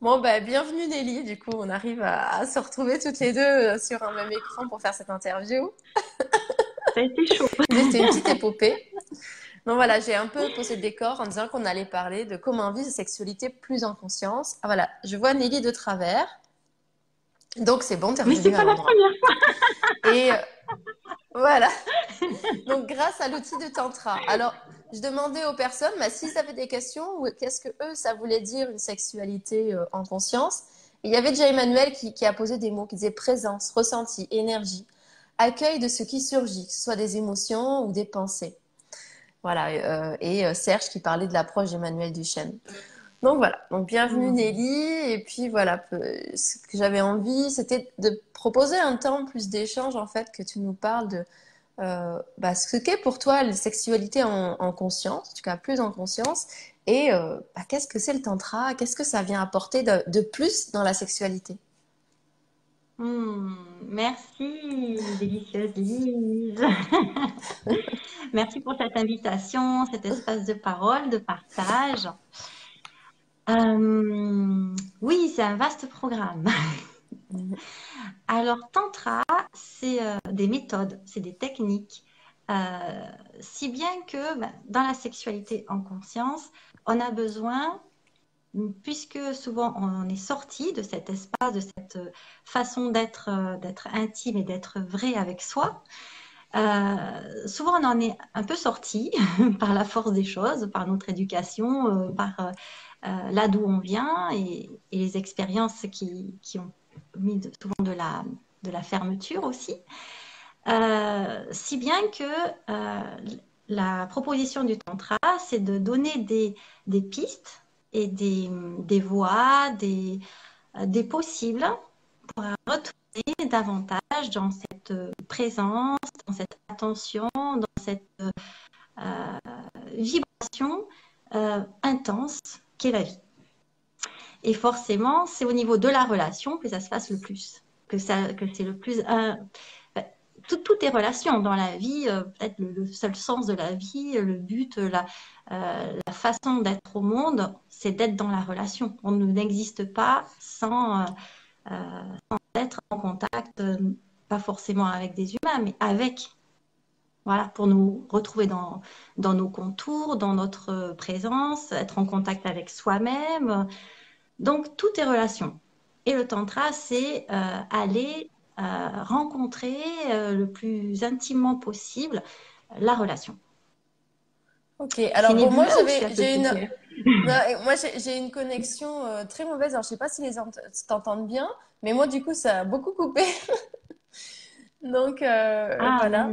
Bon, bah, bienvenue Nelly. Du coup, on arrive à, se retrouver toutes les deux euh, sur un même écran pour faire cette interview. Ça a été chaud. C'était une petite épopée. Donc voilà, j'ai un peu posé le décor en disant qu'on allait parler de comment vivre sa sexualité plus en conscience. Ah voilà, je vois Nelly de travers. Donc c'est bon, t'es Mais c'est pas la première fois. Et euh, voilà. Donc grâce à l'outil de Tantra. Alors, je demandais aux personnes bah, s'ils avaient des questions ou qu'est-ce que eux, ça voulait dire une sexualité euh, en conscience. il y avait déjà Emmanuel qui, a posé des mots qui disaient présence, ressenti, énergie, accueil de ce qui surgit, que ce soit des émotions ou des pensées. Voilà, euh, et euh, Serge qui parlait de l'approche d'Emmanuel Duchesne. Donc voilà, donc bienvenue mmh. Nelly. Et puis voilà, ce que j'avais envie, c'était de proposer un temps plus d'échange en fait, que tu nous parles de euh, bah, ce qu'est pour toi la sexualité en, conscience, en tout cas plus en conscience, et euh, bah, qu'est-ce que c'est le tantra, qu'est-ce que ça vient apporter de, plus dans la sexualité? Hmm, Merci, délicieuse Lise. merci pour cette invitation, cet espace de parole, de partage. Euh, oui, c'est un vaste programme. Alors, Tantra, c'est euh, des méthodes, c'est des techniques, euh, si bien que ben, dans la sexualité en conscience, on a besoin, puisque souvent on est sorti de cet espace, de cette façon d'être intime et d'être vrai avec soi, souvent on en est un peu sorti par la force des choses, par notre éducation, par là d'où on vient et, les expériences qui ont mis souvent de la, de la fermeture aussi. Euh, si bien que euh, la proposition du tantra, c'est de donner des, pistes et des, voies, des, possibles pour retrouver davantage dans cette présence, dans cette attention, dans cette euh, vibration intense qu'est la vie. Et forcément, c'est au niveau de la relation que ça se passe le plus, que, c'est le plus... Euh, tout, tout, est relation dans la vie, euh, peut-être le, seul sens de la vie, le but, la, euh, façon d'être au monde, c'est d'être dans la relation. On n'existe pas sans, sans, être en contact, pas forcément avec des humains, mais avec voilà, pour nous retrouver dans, dans nos contours, dans notre présence, être en contact avec soi-même, donc, tout est relation. Et le tantra, c'est euh, aller euh, rencontrer euh, le plus intimement possible la relation. Ok, alors pour moi, j'ai une... moi, j'ai une connexion très mauvaise. Alors, je ne sais pas si les t'entendent bien, mais moi, du coup, ça a beaucoup coupé. Donc, ah, voilà.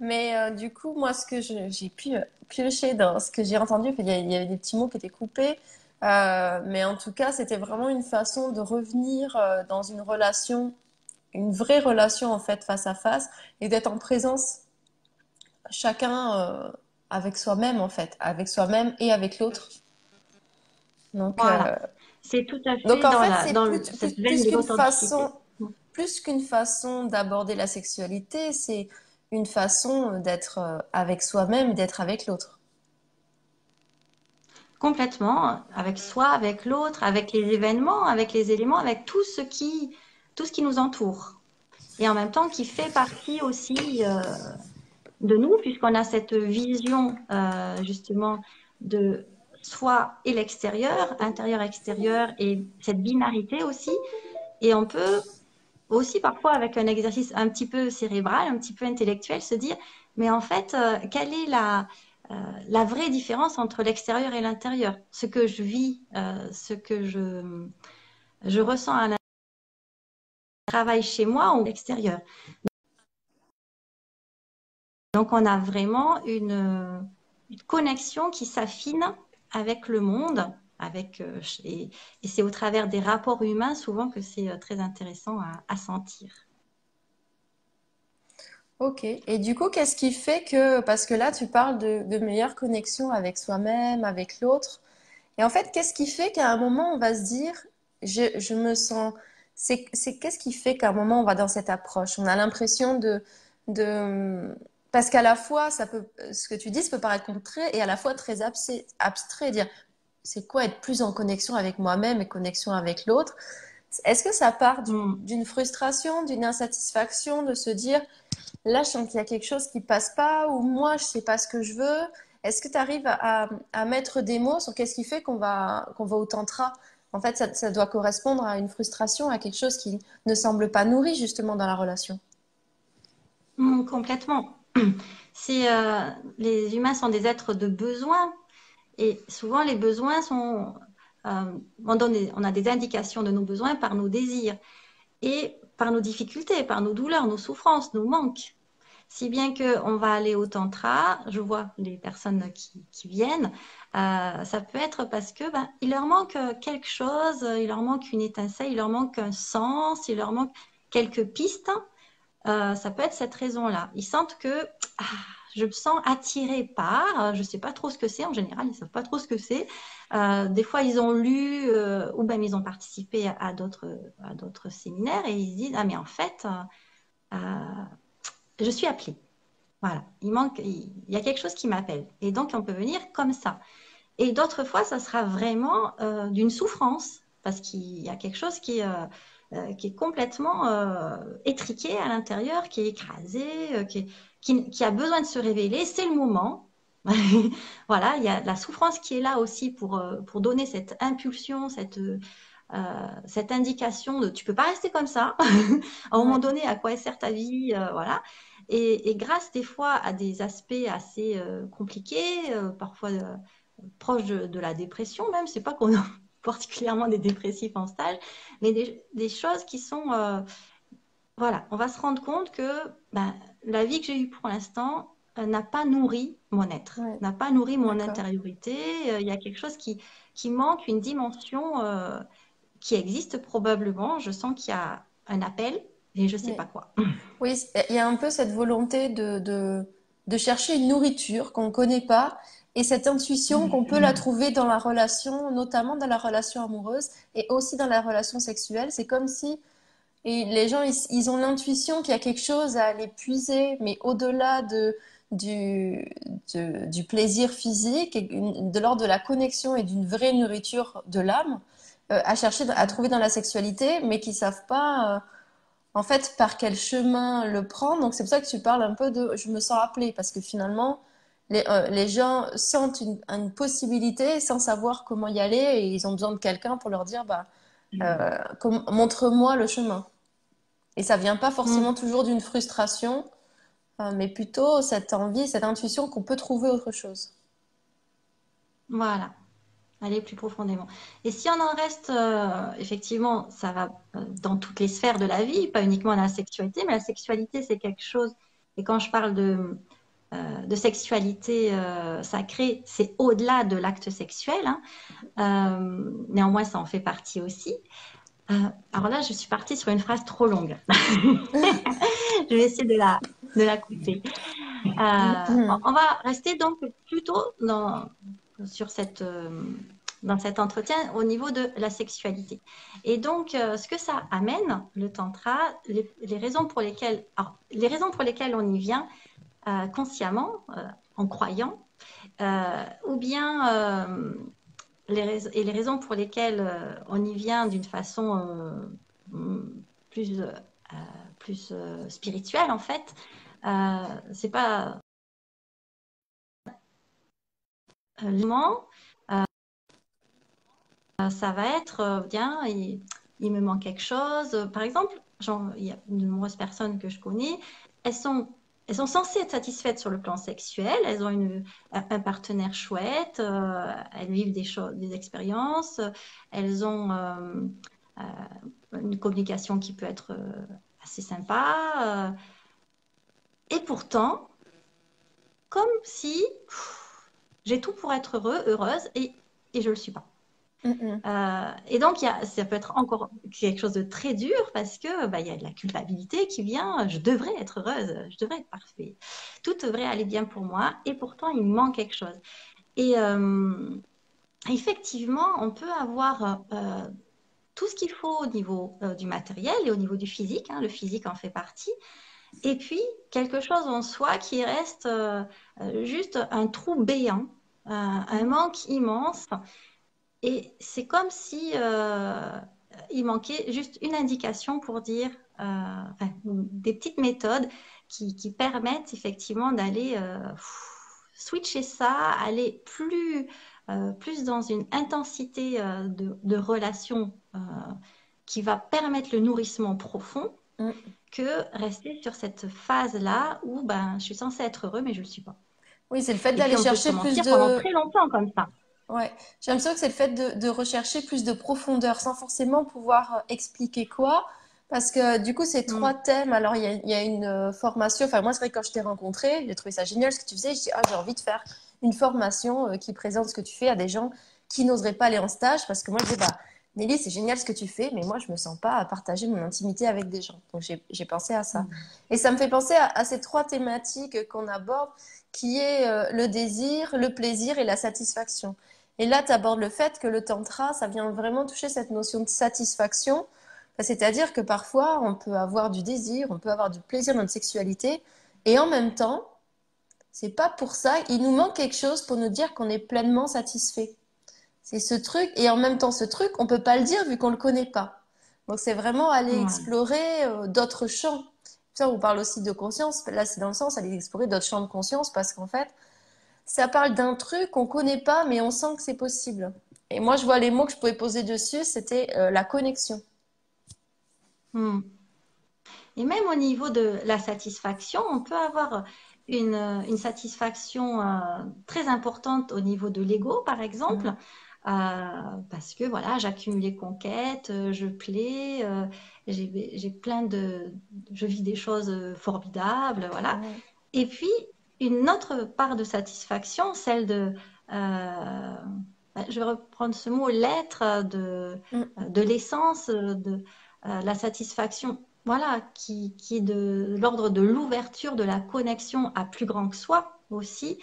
Mais du coup, moi, ce que j'ai pu piocher dans ce que j'ai entendu, il y avait des petits mots qui étaient coupés. Euh, mais en tout cas, c'était vraiment une façon de revenir euh, dans une relation, une vraie relation en fait face à face, et d'être en présence chacun euh, avec soi-même en fait, avec soi-même et avec l'autre. Donc, c'est tout à fait donc, en fait, dans plus, plus qu'une façon, plus qu'une façon d'aborder la sexualité, c'est une façon d'être avec soi-même, d'être avec l'autre. Complètement, avec soi, avec l'autre, avec les événements, avec les éléments, avec tout ce qui, tout ce qui nous entoure. Et en même temps, qui fait partie aussi euh, de nous, puisqu'on a cette vision euh, justement de soi et l'extérieur, intérieur-extérieur, et cette binarité aussi. Et on peut aussi parfois, avec un exercice un petit peu cérébral, un petit peu intellectuel, se dire, mais en fait, euh, quelle est la, euh, la vraie différence entre l'extérieur et l'intérieur. Ce que je vis, euh, ce que je, je ressens à l'intérieur, travaille chez moi ou à l'extérieur. Donc on a vraiment une, connexion qui s'affine avec le monde, avec, euh, et, c'est au travers des rapports humains souvent que c'est très intéressant à sentir. Ok. Et du coup, qu'est-ce qui fait que, parce que là, tu parles de, de meilleure connexion avec soi-même, avec l'autre. Et en fait, qu'est-ce qui fait qu'à un moment, on va se dire, je, je me sens, c'est, qu'est-ce qui fait qu'à un moment, on va dans cette approche? On a l'impression de, de, parce qu'à la fois, ça peut, ce que tu dis, ça peut paraître concret et à la fois très abstrait, abstrait dire, c'est quoi être plus en connexion avec moi-même et connexion avec l'autre? Est-ce que ça part Mm. d'une frustration, d'une insatisfaction de se dire, là, je sens qu'il y a quelque chose qui passe pas, ou moi, je sais pas ce que je veux. Est-ce que tu arrives à, mettre des mots sur qu'est-ce qui fait qu'on va, au tantra? En fait, ça, doit correspondre à une frustration, à quelque chose qui ne semble pas nourri justement dans la relation. Mm, complètement. C'est, euh, les humains sont des êtres de besoin et souvent les besoins sont, euh, on donne on a des indications de nos besoins par nos désirs et par nos difficultés, par nos douleurs, nos souffrances, nos manques. Si bien qu'on va aller au tantra, je vois les personnes qui, viennent, euh, ça peut être parce que ben, il leur manque euh, quelque chose, il leur manque une étincelle, il leur manque un sens, il leur manque quelques pistes. Euh, ça peut être cette raison-là. Ils sentent que ah, je me sens attirée par, euh, je ne sais pas trop ce que c'est, en général, ils ne savent pas trop ce que c'est. Euh, des fois, ils ont lu euh, ou même ils ont participé à à d'autres séminaires et ils se disent, ah mais en fait, je suis appelée. Voilà, il manque, il y a quelque chose qui m'appelle. Et donc, on peut venir comme ça. Et d'autres fois, ça sera vraiment d'une souffrance, parce qu'il y a quelque chose qui, qui est complètement étriqué à l'intérieur, qui est écrasé, qui, est- qui- qui a besoin de se révéler. C'est le moment. Voilà, il y a la souffrance qui est là aussi pour, euh, pour donner cette impulsion, cette, euh, cette indication de tu peux pas rester comme ça. À un moment donné, à quoi sert ta vie? euh, voilà. Et, et grâce des fois à des aspects assez euh, compliqués, parfois proches de, de la dépression même, c'est pas qu'on a particulièrement des dépressifs en stage, mais des, des choses qui sont, voilà, on va se rendre compte que ben, la vie que j'ai eue pour l'instant euh, n'a pas nourri mon être, Ouais, n'a pas nourri mon intériorité. Euh, Il y a quelque chose qui, qui manque, une dimension euh, qui existe probablement. Je sens qu'il y a un appel, et je sais pas quoi. Oui, il y a un peu cette volonté de, de, de chercher une nourriture qu'on ne connaît pas et cette intuition qu'on peut la trouver dans la relation, notamment dans la relation amoureuse et aussi dans la relation sexuelle. C'est comme si et les gens, ils, ils ont l'intuition qu'il y a quelque chose à aller puiser, mais au-delà de, du, de- du plaisir physique, et une- de l'ordre de la connexion et d'une vraie nourriture de l'âme, euh, à chercher, à trouver dans la sexualité, mais qui savent pas. euh, en fait, par quel chemin le prendre. Donc, c'est pour ça que tu parles un peu de je me sens appelée, parce que finalement, les, euh, les gens sentent une, une possibilité sans savoir comment y aller et ils ont besoin de quelqu'un pour leur dire bah, com- montre-moi le chemin. Et ça vient pas forcément Mm. toujours d'une frustration, euh, mais plutôt cette envie, cette intuition qu'on peut trouver autre chose. Voilà, aller plus profondément. Et si on en reste, euh, effectivement, ça va euh, dans toutes les sphères de la vie, pas uniquement dans la sexualité, mais la sexualité, c'est quelque chose, et quand je parle de, euh, de sexualité euh, sacrée, c'est au-delà de l'acte sexuel, hein. Euh, néanmoins, ça en fait partie aussi. Euh, alors là, je suis partie sur une phrase trop longue. Je vais essayer de la, de la couper. Euh, on va rester donc plutôt dans, sur cette, euh, dans cet entretien au niveau de la sexualité. Et donc, ce que ça amène, le tantra, les, raisons pour lesquelles, alors, les raisons pour lesquelles on y vient consciemment, en croyant, ou bien et les raisons pour lesquelles euh, on y vient d'une façon euh, plus, euh, plus spirituelle en fait, c'est pas euh, ça va être bien, il, me manque quelque chose. Par exemple, il y a de nombreuses personnes que je connais, elles sont elles sont censées être satisfaites sur le plan sexuel, elles ont un partenaire chouette, euh, elles vivent des des expériences, elles ont euh, euh, une communication qui peut être assez sympa. et pourtant, comme si j'ai tout pour être heureux, heureuse, et, et je ne le suis pas. Euh, et donc, ça peut être encore quelque chose de très dur parce que bah, il y a de la culpabilité qui vient. Je devrais être heureuse, je devrais être parfait. Tout devrait aller bien pour moi et pourtant, il manque quelque chose. Et euh, effectivement, on peut avoir euh, tout ce qu'il faut au niveau du matériel et au niveau du physique. hein, le physique en fait partie. Et puis, quelque chose en soi qui reste juste un trou béant, un manque immense. Et c'est comme si il manquait juste une indication pour dire des petites méthodes qui, permettent effectivement d'aller switcher ça, aller plus, euh, plus dans une intensité euh, de, de, relation euh, qui va permettre le nourrissement profond mm. que rester sur cette phase-là où ben, je suis censée être heureux, mais je ne le suis pas. Oui, c'est le fait d'aller chercher plus de... pendant très longtemps comme ça. Ouais, j'ai l'impression que c'est le fait de, de, rechercher plus de profondeur sans forcément pouvoir expliquer quoi. Parce que du coup, ces mm. trois thèmes, alors il y a, y a, une formation, enfin moi c'est vrai que quand je t'ai rencontré, j'ai trouvé ça génial ce que tu faisais, je dis ah j'ai envie de faire une formation euh, qui présente ce que tu fais à des gens qui n'oseraient pas aller en stage. Parce que moi je dis bah Nelly c'est génial ce que tu fais mais moi je me sens pas à partager mon intimité avec des gens. Donc j'ai pensé à ça. Mm. et ça me fait penser à, ces trois thématiques qu'on aborde qui est euh, le désir le plaisir et la satisfaction et là tu abordes le fait que le tantra ça vient vraiment toucher cette notion de satisfaction c'est-à-dire que parfois on peut avoir du désir on peut avoir du plaisir dans notre sexualité et en même temps c'est pas pour ça. Il nous manque quelque chose pour nous dire qu'on est pleinement satisfait. C'est ce truc, et en même temps, ce truc, on peut pas le dire vu qu'on le connaît pas. Donc, c'est vraiment aller explorer euh, d'autres champs. Ça, on parle aussi de conscience. Là, c'est dans le sens aller explorer d'autres champs de conscience parce qu'en fait, ça parle d'un truc qu'on connaît pas, mais on sent que c'est possible. Et moi, je vois les mots que je pouvais poser dessus, c'était euh, la connexion. Hmm. Et même au niveau de la satisfaction, on peut avoir une, satisfaction euh, très importante au niveau de l'ego, par exemple. Euh, parce que voilà, j'accumule les conquêtes, euh, je plais, j'ai plein de, je vis des choses formidables, voilà. Et puis une autre part de satisfaction, celle de, je vais reprendre ce mot, l'être de, mm. de l'essence, de la satisfaction voilà, qui, est de l'ordre de l'ouverture de la connexion à plus grand que soi aussi,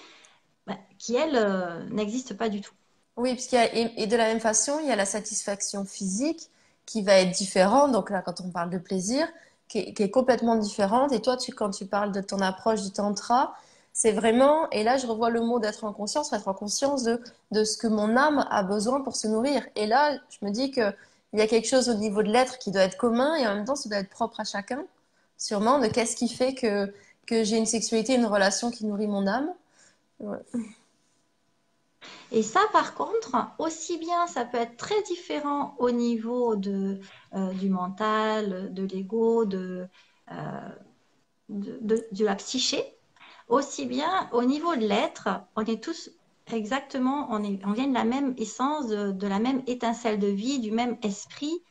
bah, qui elle euh, n'existe pas du tout. Oui, puisqu'il y a, et, de la même façon, il y a la satisfaction physique qui va être différente. Donc là, quand on parle de plaisir, qui est, complètement différente. Et toi, tu, quand tu parles de ton approche du tantra, c'est vraiment, et là je revois le mot d'être en conscience, être en conscience de, de ce que mon âme a besoin pour se nourrir. Et là, je me dis que il y a quelque chose au niveau de l'être qui doit être commun et en même temps, ça doit être propre à chacun, sûrement, de qu'est-ce qui fait que, que j'ai une sexualité, une relation qui nourrit mon âme. Et ça, par contre, aussi bien, ça peut être très différent au niveau de, euh, du mental, de l'ego, de, euh, de, de, la psyché, aussi bien au niveau de l'être, on est tous Exactement, on, est, on vient de la même essence, de, la même étincelle de vie, du même esprit,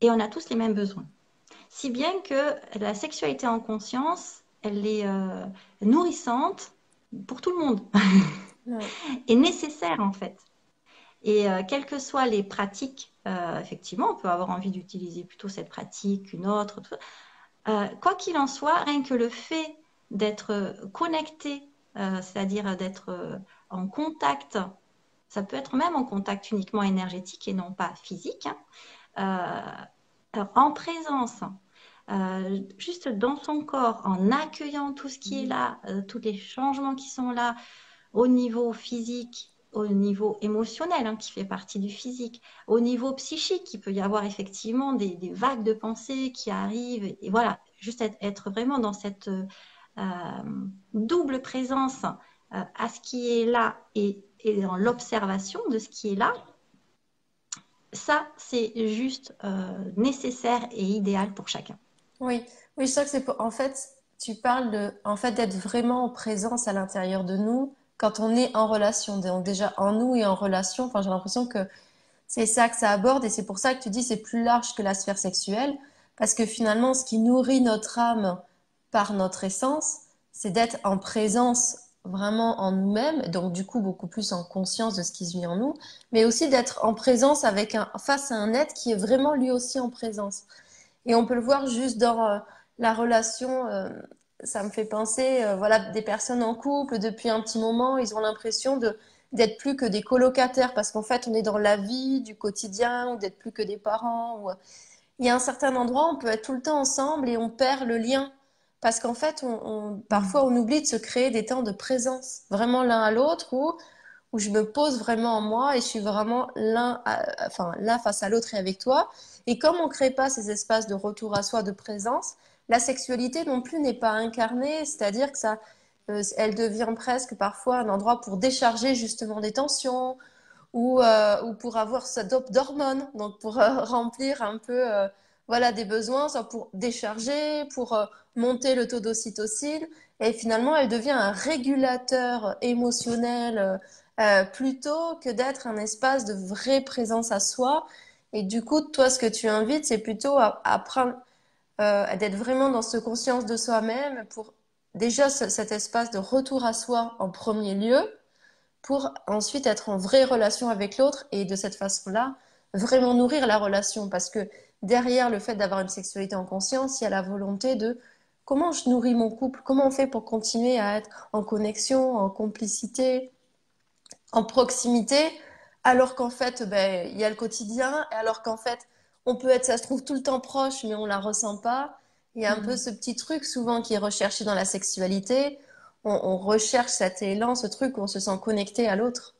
et on a tous les mêmes besoins. Si bien que la sexualité en conscience, elle est euh, nourrissante pour tout le monde, et nécessaire en fait. Et euh, quelles que soient les pratiques, euh, effectivement, on peut avoir envie d'utiliser plutôt cette pratique, une autre. quoi qu'il en soit, rien que le fait d'être connecté, c'est-à-dire d'être en contact, ça peut être même en contact uniquement énergétique et non pas physique, hein. euh, en présence, euh, juste dans son corps, en accueillant tout ce qui est là, euh, tous les changements qui sont là au niveau physique, au niveau émotionnel, hein, qui fait partie du physique, au niveau psychique, il peut y avoir effectivement des, vagues de pensée qui arrivent, et voilà, juste être vraiment dans cette double présence euh, à ce qui est là et, dans l'observation de ce qui est là, ça, c'est juste euh, nécessaire et idéal pour chacun. Oui, oui, je crois que c'est en fait, tu parles de, en fait, d'être vraiment en présence à l'intérieur de nous quand on est en relation. Donc déjà en nous et en relation. Enfin, j'ai l'impression que c'est ça que ça aborde et c'est pour ça que tu dis c'est plus large que la sphère sexuelle parce que finalement, ce qui nourrit notre âme par notre essence, c'est d'être en présence vraiment en nous-mêmes, donc du coup beaucoup plus en conscience de ce qui se vit en nous, mais aussi d'être en présence avec un, face à un être qui est vraiment lui aussi en présence. Et on peut le voir juste dans euh, la relation, euh, ça me fait penser, euh, voilà, des personnes en couple depuis un petit moment, ils ont l'impression de d'être plus que des colocataires parce qu'en fait on est dans la vie du quotidien ou d'être plus que des parents. Ou... Il y a un certain endroit, on peut être tout le temps ensemble et on perd le lien parce qu'en fait, on, parfois, on oublie de se créer des temps de présence, vraiment l'un à l'autre, où où je me pose vraiment en moi et je suis vraiment l'un, enfin, là face à l'autre et avec toi. Et comme on ne crée pas ces espaces de retour à soi, de présence, la sexualité non plus n'est pas incarnée, c'est-à-dire que ça, euh, elle devient presque parfois un endroit pour décharger justement des tensions ou, euh, ou pour avoir sa dope d'hormones, donc pour euh, remplir un peu voilà, des besoins, soit pour décharger, pour monter le taux d'ocytocine. Et finalement, elle devient un régulateur émotionnel plutôt que d'être un espace de vraie présence à soi. Et du coup, toi, ce que tu invites, c'est plutôt à, à prendre, d'être vraiment dans ce conscience de soi-même pour déjà cet espace de retour à soi en premier lieu pour ensuite être en vraie relation avec l'autre et de cette façon-là, vraiment nourrir la relation. Parce que derrière le fait d'avoir une sexualité en conscience, il y a la volonté de comment je nourris mon couple, comment on fait pour continuer à être en connexion, en complicité, en proximité, alors qu'en fait, ben, il y a le quotidien, et alors qu'en fait, on peut être, ça se trouve, tout le temps proche, mais on la ressent pas. Il y a un peu mm. ce petit truc souvent qui est recherché dans la sexualité. On, recherche cet élan, ce truc où on se sent connecté à l'autre.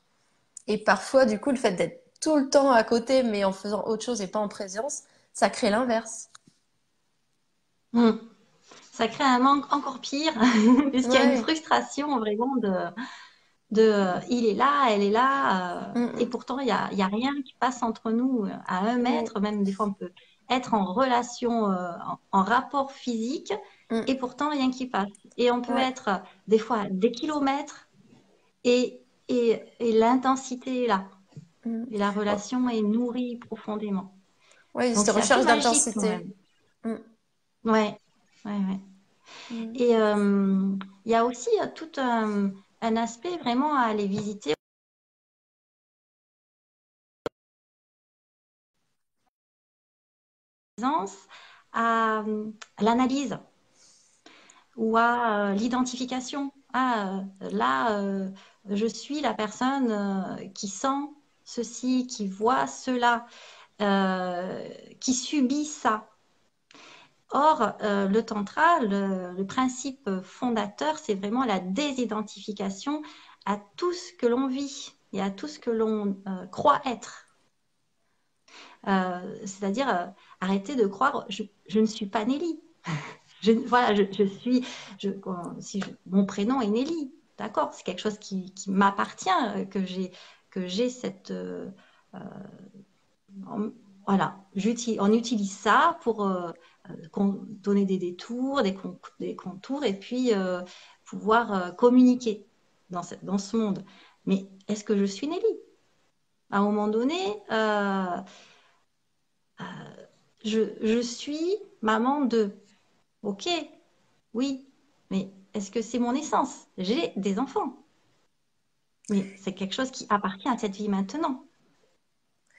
Et parfois, du coup, le fait d'être tout le temps à côté, mais en faisant autre chose et pas en présence, ça crée l'inverse. Mm. Ça crée un manque encore pire, puisqu'il y a une frustration vraiment de, de il est là, elle est là, euh, mm. et pourtant il n'y a, y a, rien qui passe entre nous à un mètre, même des fois on peut être en relation, euh, en, rapport physique, et pourtant rien qui passe. Et on peut être des fois des kilomètres, et, et, et l'intensité est là. Et la relation est nourrie profondément. Oui, c'est recherche d'intensité. Mm. Ouais, ouais, ouais. Et euh, il y a aussi euh, tout un, un aspect vraiment à aller visiter à, l'analyse ou à euh, l'identification. Ah, euh, là, euh, je suis la personne qui sent ceci, qui voit cela, qui subit ça. Or, le tantra, le, principe fondateur, c'est vraiment la désidentification à tout ce que l'on vit et à tout ce que l'on croit être. C'est-à-dire arrêtez de croire, je, ne suis pas Nelly. voilà, je, suis, si mon prénom est Nelly, d'accord, c'est quelque chose qui, m'appartient, euh, que j'ai, que j'ai cette, euh, euh, voilà, on utilise ça pour donner des détours, des, contours, et puis pouvoir communiquer dans, ce monde. Mais est-ce que je suis Nelly? À un moment donné, je, suis maman de. Ok, oui, mais est-ce que c'est mon essence? J'ai des enfants. Mais c'est quelque chose qui appartient à cette vie maintenant.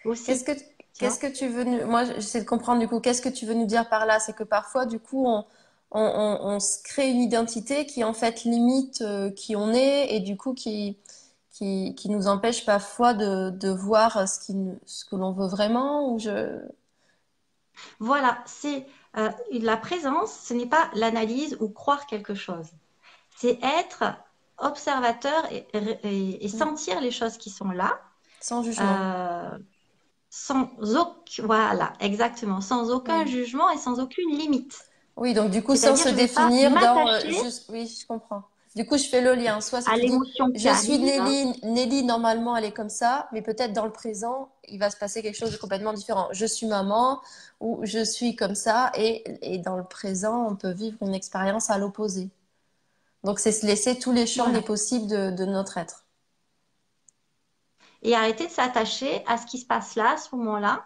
Qu'est-ce que, qu'est-ce que tu veux nous... Moi, j'essaie de comprendre du coup, qu'est-ce que tu veux nous dire par là? C'est que parfois, du coup, on, on, se crée une identité qui, en fait, limite euh, qui on est et du coup, qui, qui, qui nous empêche parfois de, de voir ce, qui, ce que l'on veut vraiment ou je... Voilà, c'est euh, la présence, ce n'est pas l'analyse ou croire quelque chose. C'est être observateur et, sentir les choses qui sont là. Sans jugement. Euh, sans aucun, voilà, exactement, sans aucun jugement et sans aucune limite. Oui, donc du coup, sans se définir dans. Euh, oui, je comprends. Du coup, je fais le lien. Soit à l'émotion Je suis Nelly, Nelly, normalement, elle est comme ça, mais peut-être dans le présent, il va se passer quelque chose de complètement différent. Je suis maman ou je suis comme ça, et, et dans le présent, on peut vivre une expérience à l'opposé. Donc, c'est se laisser tous les champs des possibles de, de, notre être. Et arrêter de s'attacher à ce qui se passe là, à ce moment-là,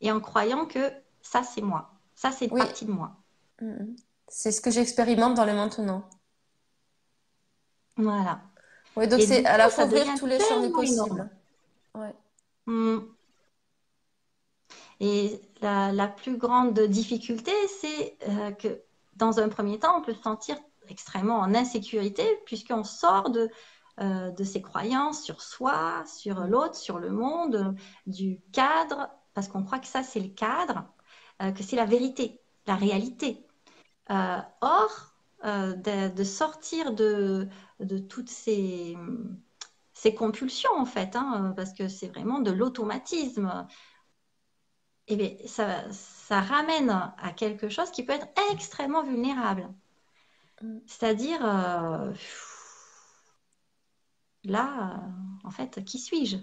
et en croyant que ça, c'est moi. Ça, c'est une partie de moi. Mm-hmm. C'est ce que j'expérimente dans le maintenant. Voilà. Oui, donc c'est à la fois ouvrir tous les champs des possibles. Ouais. Mm. Et la, plus grande difficulté, c'est euh, que dans un premier temps, on peut se sentir extrêmement en insécurité puisqu'on sort de, euh, de ses croyances sur soi, sur l'autre, sur le monde, du cadre, parce qu'on croit que ça, c'est le cadre, euh, que c'est la vérité, la réalité. or, de, de, sortir de, de toutes ces, ces compulsions, en fait, hein, parce que c'est vraiment de l'automatisme. Eh bien, ça, ça ramène à quelque chose qui peut être extrêmement vulnérable. Mm. C'est-à-dire, euh, là, euh, en fait, qui suis-je?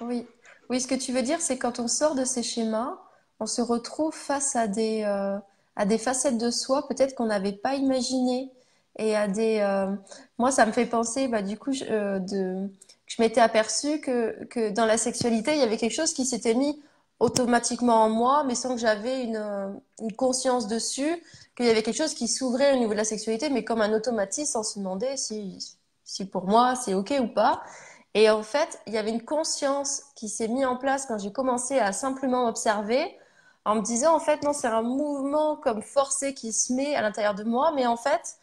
Oui. oui, ce que tu veux dire, c'est quand on sort de ces schémas, on se retrouve face à des, euh, à des facettes de soi, peut-être qu'on n'avait pas imaginé. Et à des. Moi, ça me fait penser, bah, du coup, je, de, je m'étais aperçue que, que dans la sexualité, il y avait quelque chose qui s'était mis automatiquement en moi, mais sans que j'avais une, une conscience dessus qu'il y avait quelque chose qui s'ouvrait au niveau de la sexualité, mais comme un automatisme sans se demander si, si pour moi c'est ok ou pas. Et en fait, il y avait une conscience qui s'est mise en place quand j'ai commencé à simplement observer, en me disant en fait non, c'est un mouvement comme forcé qui se met à l'intérieur de moi, mais en fait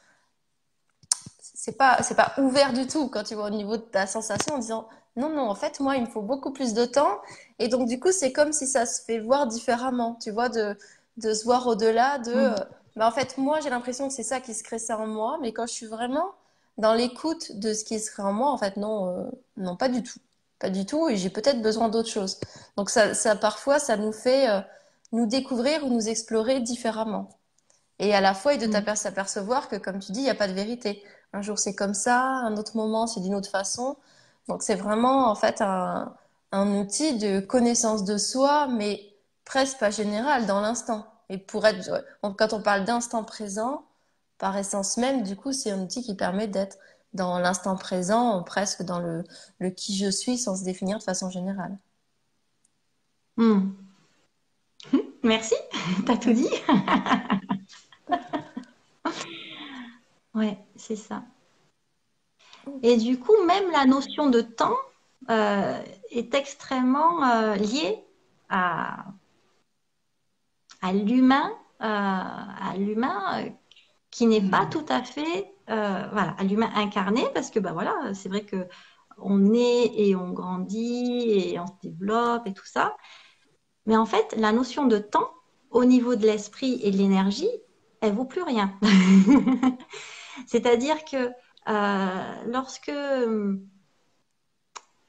c'est pas c'est pas ouvert du tout quand tu vois au niveau de ta sensation en disant non non en fait moi il me faut beaucoup plus de temps et donc du coup c'est comme si ça se fait voir différemment tu vois de de se voir au-delà de mm. euh, bah, en fait, moi, j'ai l'impression que c'est ça qui se crée ça en moi, mais quand je suis vraiment dans l'écoute de ce qui se crée en moi, en fait, non, euh, non, pas du tout. Pas du tout, et j'ai peut-être besoin d'autre chose. Donc, ça, ça, parfois, ça nous fait euh, nous découvrir ou nous explorer différemment. Et à la fois, et de mm. s'apercevoir que, comme tu dis, il n'y a pas de vérité. Un jour, c'est comme ça, un autre moment, c'est d'une autre façon. Donc, c'est vraiment, en fait, un, un outil de connaissance de soi, mais presque pas général, dans l'instant. Et pour être, quand on parle d'instant présent, par essence même, du coup, c'est un outil qui permet d'être dans l'instant présent, presque dans le, qui je suis, sans se définir de façon générale. Hmm. Merci, t'as tout dit. ouais, c'est ça. Et du coup, même la notion de temps euh, est extrêmement euh, liée à, l'humain, à l'humain euh, qui n'est pas tout à fait, euh, voilà, à l'humain incarné, parce que ben voilà, c'est vrai que on est et on grandit et on se développe et tout ça, mais en fait, la notion de temps au niveau de l'esprit et de l'énergie, elle vaut plus rien. C'est-à-dire que lorsque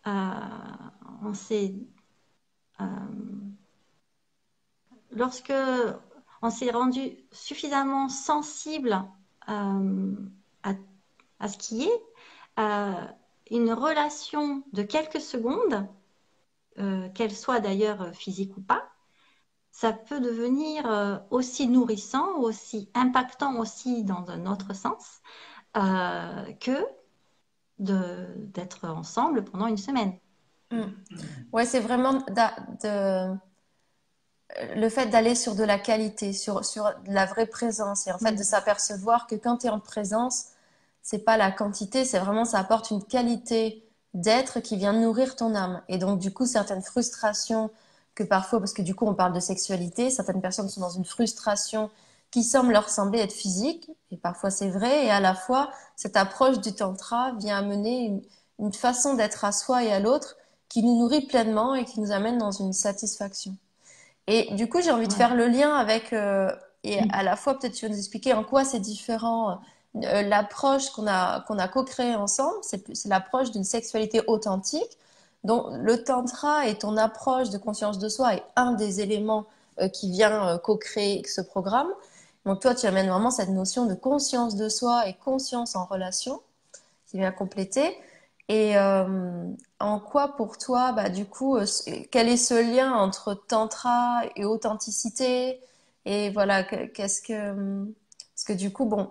on s'est lorsque on s'est rendu suffisamment sensible euh, à, ce qui est, euh, une relation de quelques secondes, euh, qu'elle soit d'ailleurs physique ou pas, ça peut devenir aussi nourrissant, aussi impactant aussi dans un autre sens que d'être ensemble pendant une semaine. Ouais, c'est vraiment de le fait d'aller sur de la qualité, sur, sur la vraie présence, et en fait de s'apercevoir que quand tu es en présence, c'est pas la quantité, c'est vraiment ça apporte une qualité d'être qui vient nourrir ton âme. Et donc du coup, certaines frustrations que parfois, parce que du coup on parle de sexualité, certaines personnes sont dans une frustration qui semble leur sembler être physique, et parfois c'est vrai, et à la fois cette approche du tantra vient amener une, une façon d'être à soi et à l'autre qui nous nourrit pleinement et qui nous amène dans une satisfaction. Et du coup, j'ai envie de faire le lien avec, euh, et mm. à la fois, peut-être tu vas nous expliquer en quoi c'est différent euh, l'approche qu'on a, qu'on a co-créée ensemble, c'est l'approche d'une sexualité authentique. Donc, le tantra et ton approche de conscience de soi est un des éléments euh, qui vient co-créer ce programme. Donc, toi, tu amènes vraiment cette notion de conscience de soi et conscience en relation qui vient compléter. Et euh, en quoi pour toi, bah, du coup, euh, quel est ce lien entre tantra et authenticité? Et voilà, qu'est-ce que... Parce que du coup, bon,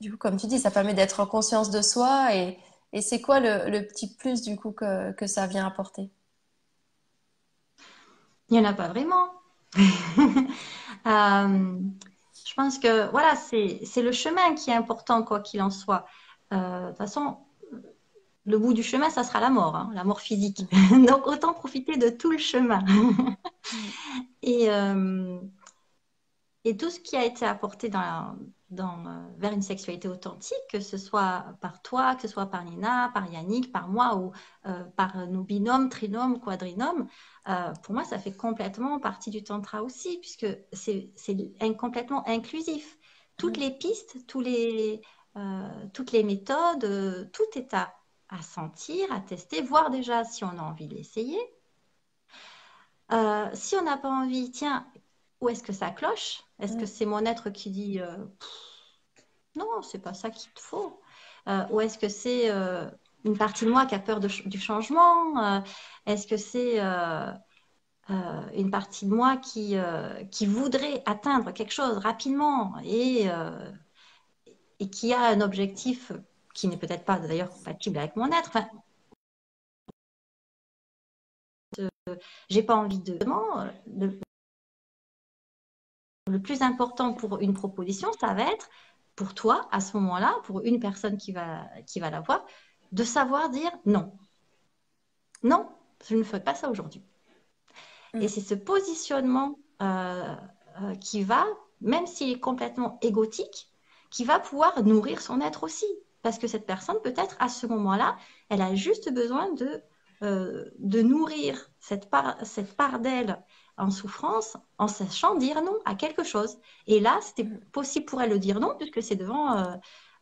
du coup, comme tu dis, ça permet d'être en conscience de soi. Et, c'est quoi le, petit plus, du coup, que, ça vient apporter? Il n'y en a pas vraiment. euh, je pense que, voilà, c'est le chemin qui est important, quoi qu'il en soit. De toute façon, le bout du chemin, ça sera la mort, hein, la mort physique. Donc autant profiter de tout le chemin. et, euh, et tout ce qui a été apporté dans, dans, euh, vers une sexualité authentique, que ce soit par toi, que ce soit par Nina, par Yannick, par moi ou euh, par nos binômes, trinômes, quadrinômes, pour moi, ça fait complètement partie du tantra aussi, puisque c'est complètement inclusif. Toutes les pistes, tous les, toutes les méthodes, tout est à à sentir, à tester, voir déjà si on a envie de l'essayer. Euh, si on n'a pas envie, tiens, où est-ce que ça cloche? Est-ce que c'est mon être qui dit euh, non, c'est pas ça qu'il te faut. Euh, Ou est-ce que c'est une partie de moi qui a peur du changement? Est-ce que c'est une partie de moi qui, qui voudrait atteindre quelque chose rapidement et, et qui a un objectif qui n'est peut-être pas d'ailleurs compatible avec mon être. Enfin, j'ai pas envie de, de, le plus important pour une proposition, ça va être pour toi à ce moment-là, pour une personne qui va qui va l'avoir, de savoir dire non. Non, je ne ferai pas ça aujourd'hui. Mm. Et c'est ce positionnement euh, euh, qui va, même s'il est complètement égotique, qui va pouvoir nourrir son être aussi. Parce que cette personne, peut-être, à ce moment-là, elle a juste besoin de, euh, de nourrir cette part, cette part d'elle en souffrance en sachant dire non à quelque chose. Et là, c'était possible pour elle de dire non, puisque c'est devant euh,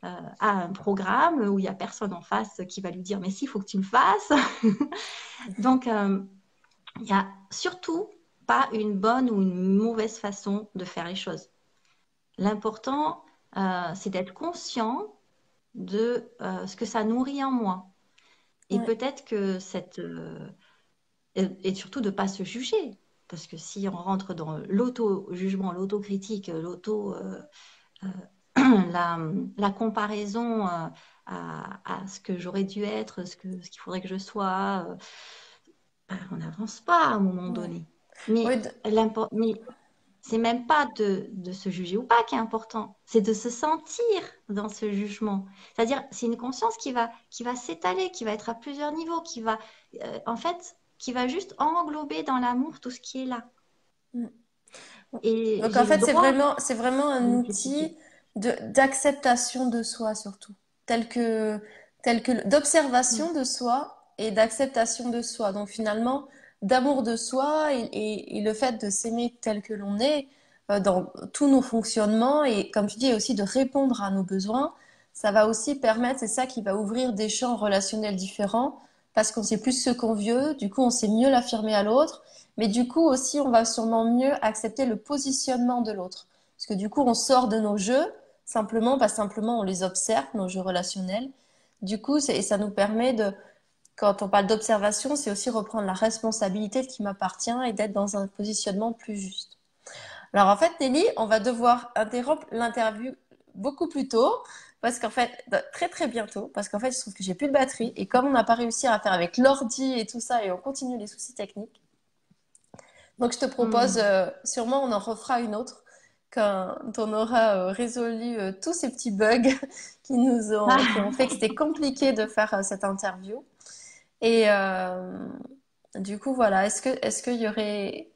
euh, un programme où il n'y a personne en face qui va lui dire mais si, il faut que tu le fasses. Donc, il n'y a surtout pas une bonne ou une mauvaise façon de faire les choses. L'important, c'est d'être conscient de euh, ce que ça nourrit en moi. Et peut-être que cette... Euh, et surtout de ne pas se juger. Parce que si on rentre dans l'auto-jugement, l'auto-critique, l'auto... Euh, la, la, comparaison à, à, ce que j'aurais dû être, ce qu'il ce qu'il faudrait que je sois, ben, on n'avance pas à un moment donné. Mais, mais c'est même pas de, de, se juger ou pas qui est important, c'est de se sentir dans ce jugement. C'est-à-dire, c'est une conscience qui va, qui va s'étaler, qui va être à plusieurs niveaux, qui va, euh, en fait, qui va juste englober dans l'amour tout ce qui est là. Mm. Et Donc en fait, c'est vraiment, c'est vraiment un outil de, d'acceptation de soi surtout, tel que, tel que d'observation mm. de soi et d'acceptation de soi. Donc finalement, d'amour de soi et, le fait de s'aimer tel que l'on est euh, dans tous nos fonctionnements et comme tu dis aussi de répondre à nos besoins, ça va aussi permettre, c'est ça qui va ouvrir des champs relationnels différents parce qu'on sait plus ce qu'on veut, du coup on sait mieux l'affirmer à l'autre, mais du coup aussi on va sûrement mieux accepter le positionnement de l'autre. Parce que du coup on sort de nos jeux, simplement, pas simplement on les observe, nos jeux relationnels. Du coup, et ça nous permet de, quand on parle d'observation, c'est aussi reprendre la responsabilité de qui m'appartient et d'être dans un positionnement plus juste. Alors en fait, Nelly, on va devoir interrompre l'interview beaucoup plus tôt parce qu'en fait, très très bientôt, parce qu'en fait, je trouve que j'ai plus de batterie et comme on n'a pas réussi à faire avec l'ordi et tout ça et on continue les soucis techniques, donc je te propose, hmm. euh, sûrement on en refera une autre quand on aura euh, résolu euh, tous ces petits bugs qui nous ont, qui ont fait que c'était compliqué de faire cette interview. Et euh, du coup, voilà, est-ce que est-ce qu'il y aurait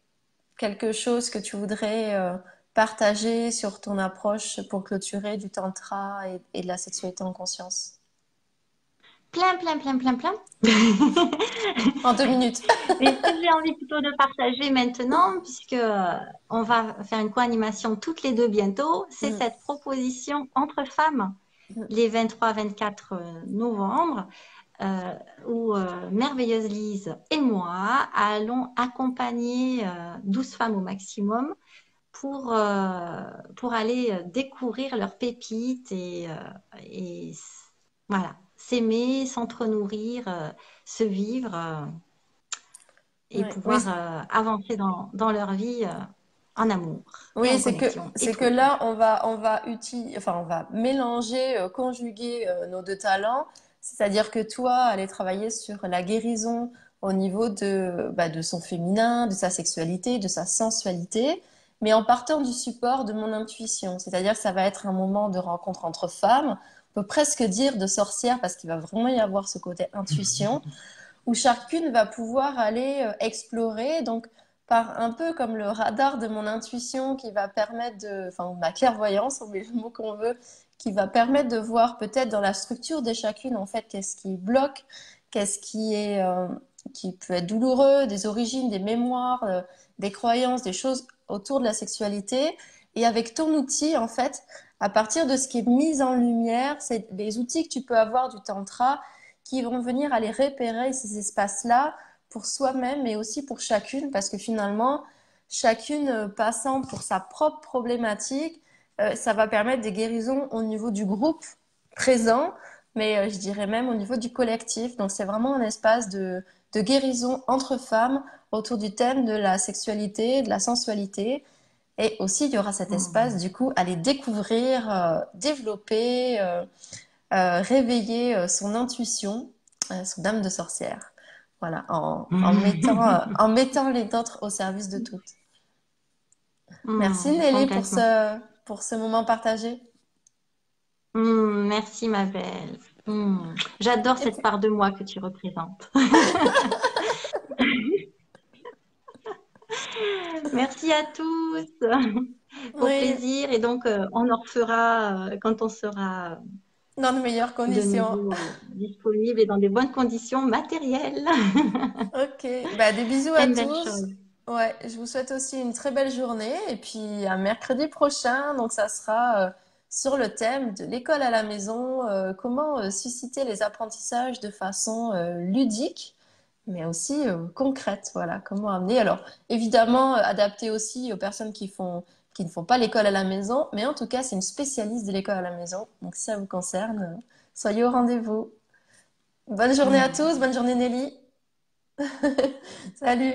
quelque chose que tu voudrais euh, partager sur ton approche pour clôturer du tantra et, de la sexualité en conscience? Plein, plein, plein, plein, plein. en deux minutes. Mais ce que j'ai envie plutôt de partager maintenant, puisque euh, on va faire une co-animation toutes les deux bientôt, c'est mm. cette proposition entre femmes mm. les 23-24 novembre. Euh, où euh, Merveilleuse Lise et moi allons accompagner 12 euh, femmes au maximum pour, pour aller découvrir leurs pépites et, et voilà, s'aimer, s'entre-nourrir, se vivre et pouvoir avancer dans, dans, leur vie en amour. Oui, c'est que c'est que là on va on va enfin on va mélanger, conjuguer nos deux talents c'est-à-dire que toi, aller travailler sur la guérison au niveau de, bah, de son féminin, de sa sexualité, de sa sensualité, mais en partant du support de mon intuition. C'est-à-dire que ça va être un moment de rencontre entre femmes, on peut presque dire de sorcière parce qu'il va vraiment y avoir ce côté intuition, où chacune va pouvoir aller euh, explorer, donc par un peu comme le radar de mon intuition qui va permettre de, enfin ma clairvoyance, on met le mot qu'on veut, qui va permettre de voir peut-être dans la structure de chacune, en fait, qu'est-ce qui bloque, qu'est-ce qui est, euh, qui peut être douloureux, des origines, des mémoires, euh, des croyances, des choses autour de la sexualité. Et avec ton outil, en fait, à partir de ce qui est mis en lumière, c'est les outils que tu peux avoir du tantra qui vont venir aller repérer ces espaces-là pour soi-même et aussi pour chacune, parce que finalement, chacune euh, passant pour sa propre problématique, euh, ça va permettre des guérisons au niveau du groupe présent, mais euh, je dirais même au niveau du collectif. Donc c'est vraiment un espace de, de guérison entre femmes autour du thème de la sexualité, de la sensualité. Et aussi, il y aura cet mmh. espace, du coup, à les découvrir, développer, réveiller son intuition, son âme de sorcière. Voilà, en, en mettant, en mettant les autres au service de toutes. Mmh, merci Nelly pour ce, pour ce moment partagé. Mmh, merci ma belle. Mmh. J'adore cette part de moi que tu représentes. merci à tous. Au plaisir. Et donc, euh, on en refera euh, quand on sera dans de meilleures conditions. Euh, disponible et dans des bonnes conditions matérielles. ok. Bah, des bisous à tous. Ouais, je vous souhaite aussi une très belle journée et puis un mercredi prochain, donc ça sera euh, sur le thème de l'école à la maison, euh, comment euh, susciter les apprentissages de façon ludique, mais aussi concrète. Voilà, comment amener. Alors évidemment, adapté aussi aux personnes qui font qui ne font pas l'école à la maison, mais en tout cas, c'est une spécialiste de l'école à la maison. Donc si ça vous concerne, soyez au rendez-vous. Bonne journée à tous, bonne journée Nelly. Salut.